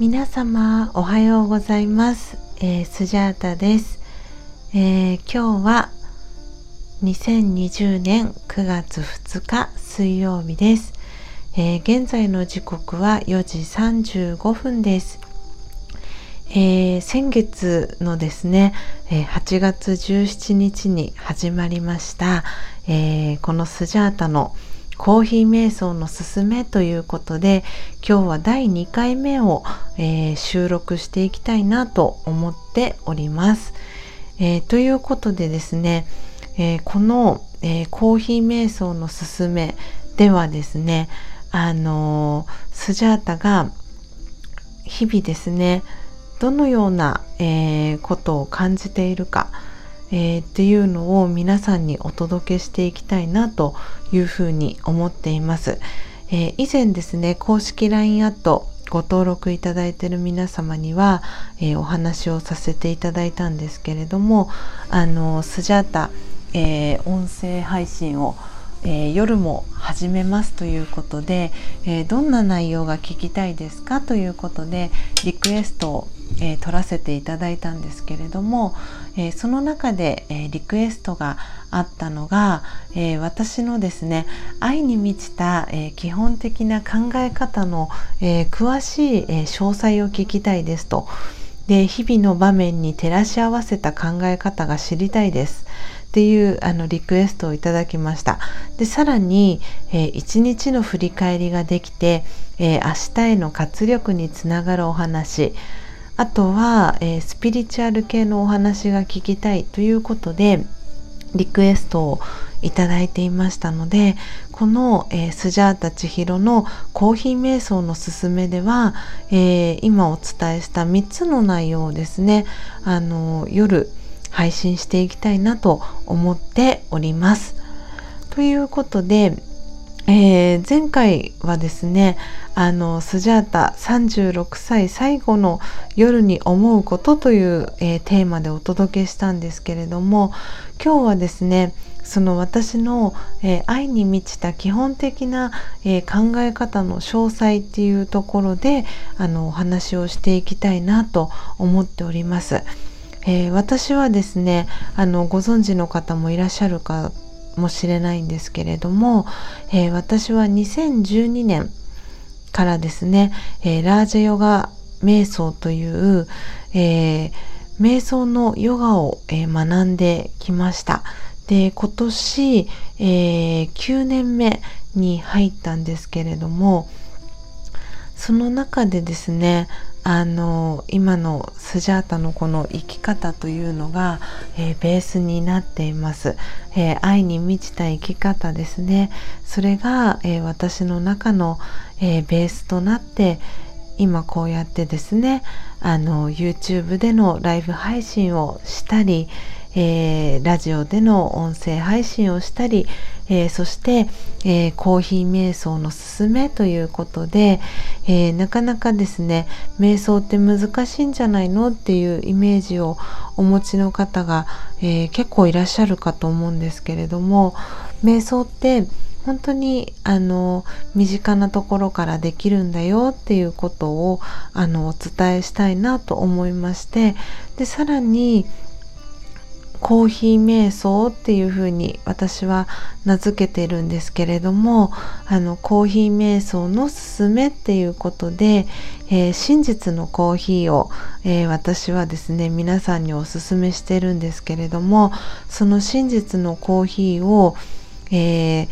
皆様おはようございます、えー、スジャータです、えー、今日は2020年9月2日水曜日です、えー、現在の時刻は4時35分です。えー、先月のですね、えー、8月17日に始まりました、えー、このスジャータのコーヒー瞑想のすすめということで今日は第2回目を、えー、収録していきたいなと思っております。えー、ということでですね、えー、この、えコーヒー瞑想のすすめではですねあのスジャータが日々ですねどのような、えことを感じているかえー、っていうのを皆さんにお届けしていきたいなというふうに思っています。えー、以前ですね公式 LINE アットご登録いただいている皆様には、えー、お話をさせていただいたんですけれどもあのスジャータ、えー、音声配信をえー、夜も始めますということで、えー、どんな内容が聞きたいですかということでリクエストを、えー、取らせていただいたんですけれども、えその中で、えリクエストがあったのが、え私のですね愛に満ちた、え基本的な考え方の、え詳しい、え詳細を聞きたいですと。で日々の場面に照らし合わせた考え方が知りたいです。っていうあのリクエストをいただきました。でさらに、えー、一日の振り返りができて、えー、明日への活力につながるお話。あとは、えー、スピリチュアル系のお話が聞きたいということでリクエストをいただいていましたのでこの、えー、スジャータ千尋のコーヒー瞑想のすすめでは、えー、今お伝えした3つの内容をですねあの夜配信していきたいなと思っております。ということで、えー、前回はですねあのスジャータ36歳最後の夜に思うことという、えー、テーマでお届けしたんですけれども今日はですねその私の、えー、愛に満ちた基本的な、え考え方の詳細っていうところであのお話をしていきたいなと思っております。えー、私はですねあのご存知の方もいらっしゃるかもしれないんですけれども、え、私は2012年からですね、えー、ラージェヨガ瞑想という、え瞑想のヨガを、え学んできました。で今年、え9年目に入ったんですけれどもその中でですねあの今のスジャータのこの生き方というのが、えー、ベースになっています、えー、愛に満ちた生き方ですね。それが、えー、私の中の、えベースとなって今こうやってですねあの YouTube でのライブ配信をしたり、えー、ラジオでの音声配信をしたり、えー、そして、えー、コーヒー瞑想のすすめということで、えなかなかですね瞑想って難しいんじゃないのっていうイメージをお持ちの方が、え結構いらっしゃるかと思うんですけれども瞑想って本当にあの身近なところからできるんだよっていうことをあのお伝えしたいなと思いましてでさらにコーヒー瞑想っていうふうに私は名付けてるんですけれどもあのコーヒー瞑想のすすめっていうことで、えー、真実のコーヒーを、えー、私はですね皆さんにおすすめしてるんですけれどもその真実のコーヒーを、えー、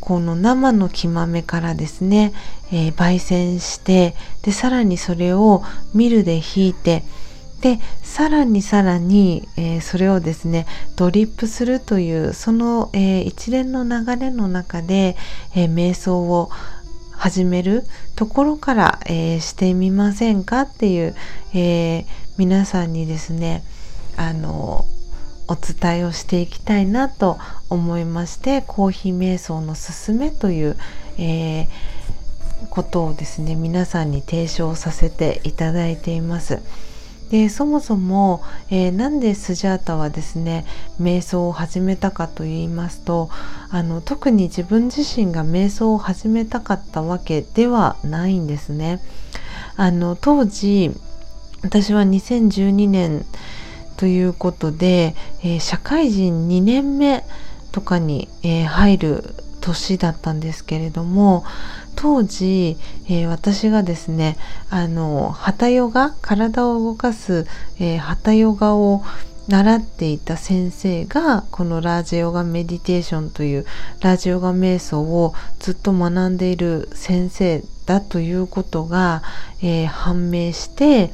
この生の木豆からですね、え焙煎してでさらにそれをミルでひいてでさらにさらに、えー、それをですねドリップするというその、えー、一連の流れの中で、えー、瞑想を始めるところから、えしてみませんかっていう、え皆さんにですねあのお伝えをしていきたいなと思いましてコーヒー瞑想のすすめという、えことをですね皆さんに提唱させていただいています。でそもそも、えー、なんでスジャータはですね瞑想を始めたかと言いますとあの特に自分自身が瞑想を始めたかったわけではないんですね。あの当時私は2012年ということで、えー、社会人2年目とかに、えー、入る年だったんですけれども当時、えー、私がですねあのハタヨガ体を動かす、えー、ハタヨガを習っていた先生がこのラージヨガメディテーションというラージヨガ瞑想をずっと学んでいる先生だということが、えー、判明して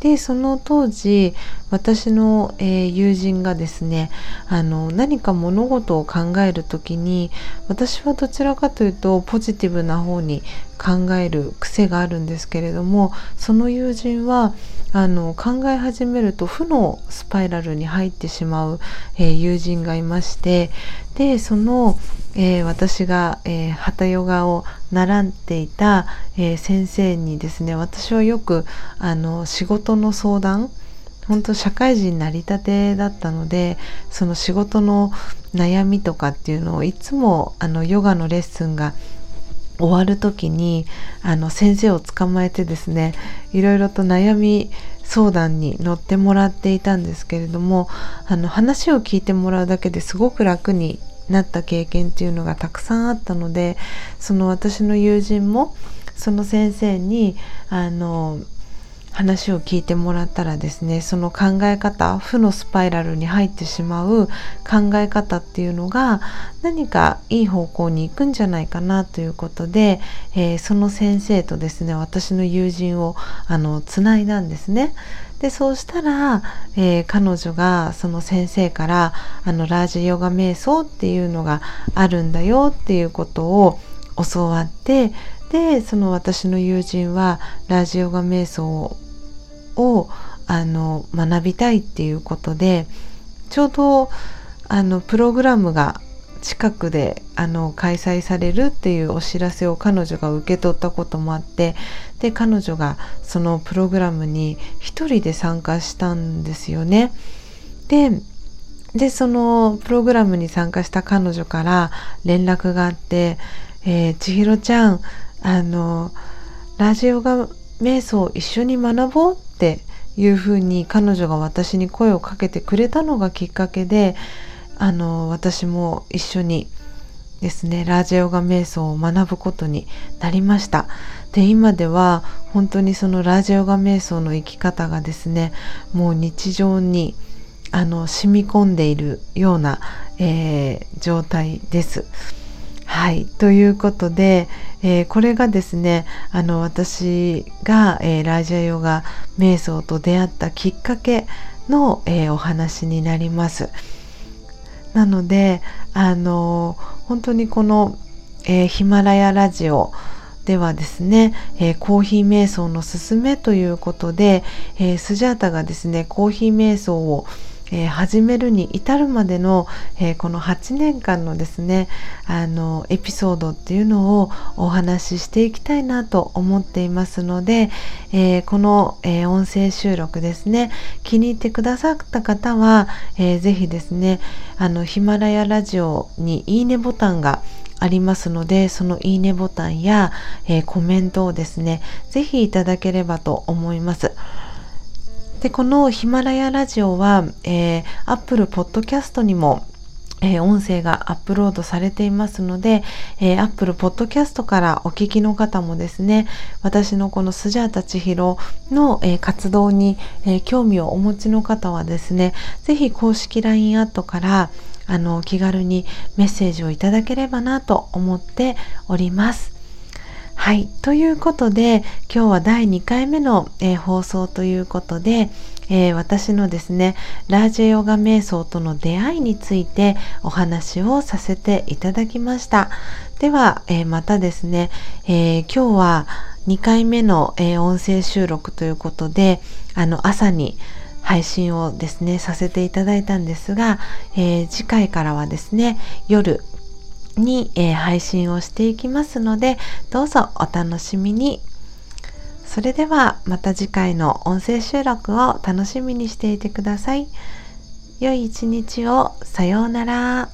でその当時私の、えー、友人がですねあの何か物事を考える時に私はどちらかというとポジティブな方に考える癖があるんですけれどもその友人はあの考え始めると負のスパイラルに入ってしまう、えー、友人がいましてでその、えー、私が、えー、ハタヨガを習っていた、えー、先生にですね私はよくあの仕事の相談本当社会人なりたてだったのでその仕事の悩みとかっていうのをいつもあのヨガのレッスンが終わる時にあの先生を捕まえてですねいろいろと悩み相談に乗ってもらっていたんですけれどもあの話を聞いてもらうだけですごく楽になった経験っていうのがたくさんあったのでその私の友人もその先生にあの話を聞いてもらったらですねその考え方負のスパイラルに入ってしまう考え方っていうのが何かいい方向に行くんじゃないかなということで、えー、その先生とですね私の友人をあのつないだんですね。でそうしたら、えー、彼女がその先生からあのラージヨガ瞑想っていうのがあるんだよっていうことを教わってでその私の友人はラジヨガ瞑想ををあの学びたいっていうことでちょうどあのプログラムが近くであの開催されるっていうお知らせを彼女が受け取ったこともあってで彼女がそのプログラムに一人で参加したんですよね。ででそのプログラムに参加した彼女から連絡があって「えー、千尋ちゃんあのラジオが瞑想を一緒に学ぼう」っっていうふうに彼女が私に声をかけてくれたのがきっかけであの私も一緒にですねラージオガ瞑想を学ぶことになりましたで今では本当にそのラージオガ瞑想の生き方がですねもう日常にあの染み込んでいるような、えー、状態です。はいということで、えー、これがですねあの私が、えー、ラージャヨガ瞑想と出会ったきっかけの、えー、お話になります。なのであの本当にこの、えヒマラヤラジオではですね、えー、コーヒー瞑想のすすめということで、えー、スジャータがですねコーヒー瞑想をえー、始めるに至るまでの、えー、この8年間のですねあのエピソードっていうのをお話ししていきたいなと思っていますので、えー、この、え音声収録ですね気に入ってくださった方は、えー、ぜひですねあのヒマラヤラジオにいいねボタンがありますのでそのいいねボタンや、えコメントをですねぜひいただければと思います。でこのヒマラヤラジオは、えー、Apple Podcast にもえー、音声がアップロードされていますので、えー、Apple Podcast からお聞きの方もですね、私のこのスジャータ千尋の、えー、活動に、えー、興味をお持ちの方はですね、ぜひ公式 LINE アットからあの気軽にメッセージをいただければなと思っております。はい。ということで、今日は第2回目の、えー、放送ということで、えー、私のですね、ラージェヨガ瞑想との出会いについてお話をさせていただきました。では、えー、またですね、え今日は2回目の、え音声収録ということで、あの、朝に配信をですね、させていただいたんですが、え次回からはですね、夜に、えー、配信をしていきますのでどうぞお楽しみにそれではまた次回の音声収録を楽しみにしていてください。良い一日をさようなら。